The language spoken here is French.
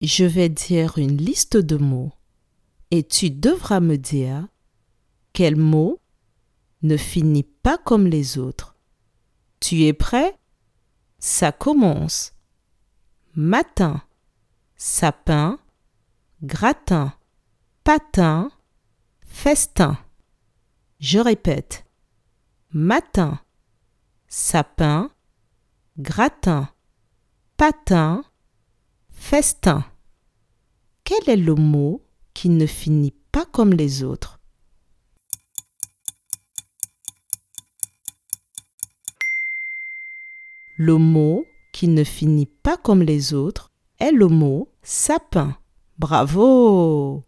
Je vais dire une liste de mots et tu devras me dire quel mot ne finit pas comme les autres. Tu es prêt? Ça commence. Matin, sapin, gratin, patin, festin. Je répète. Matin, sapin, gratin, patin, festin. Quel est le mot qui ne finit pas comme les autres? Le mot qui ne finit pas comme les autres est le mot sapin. Bravo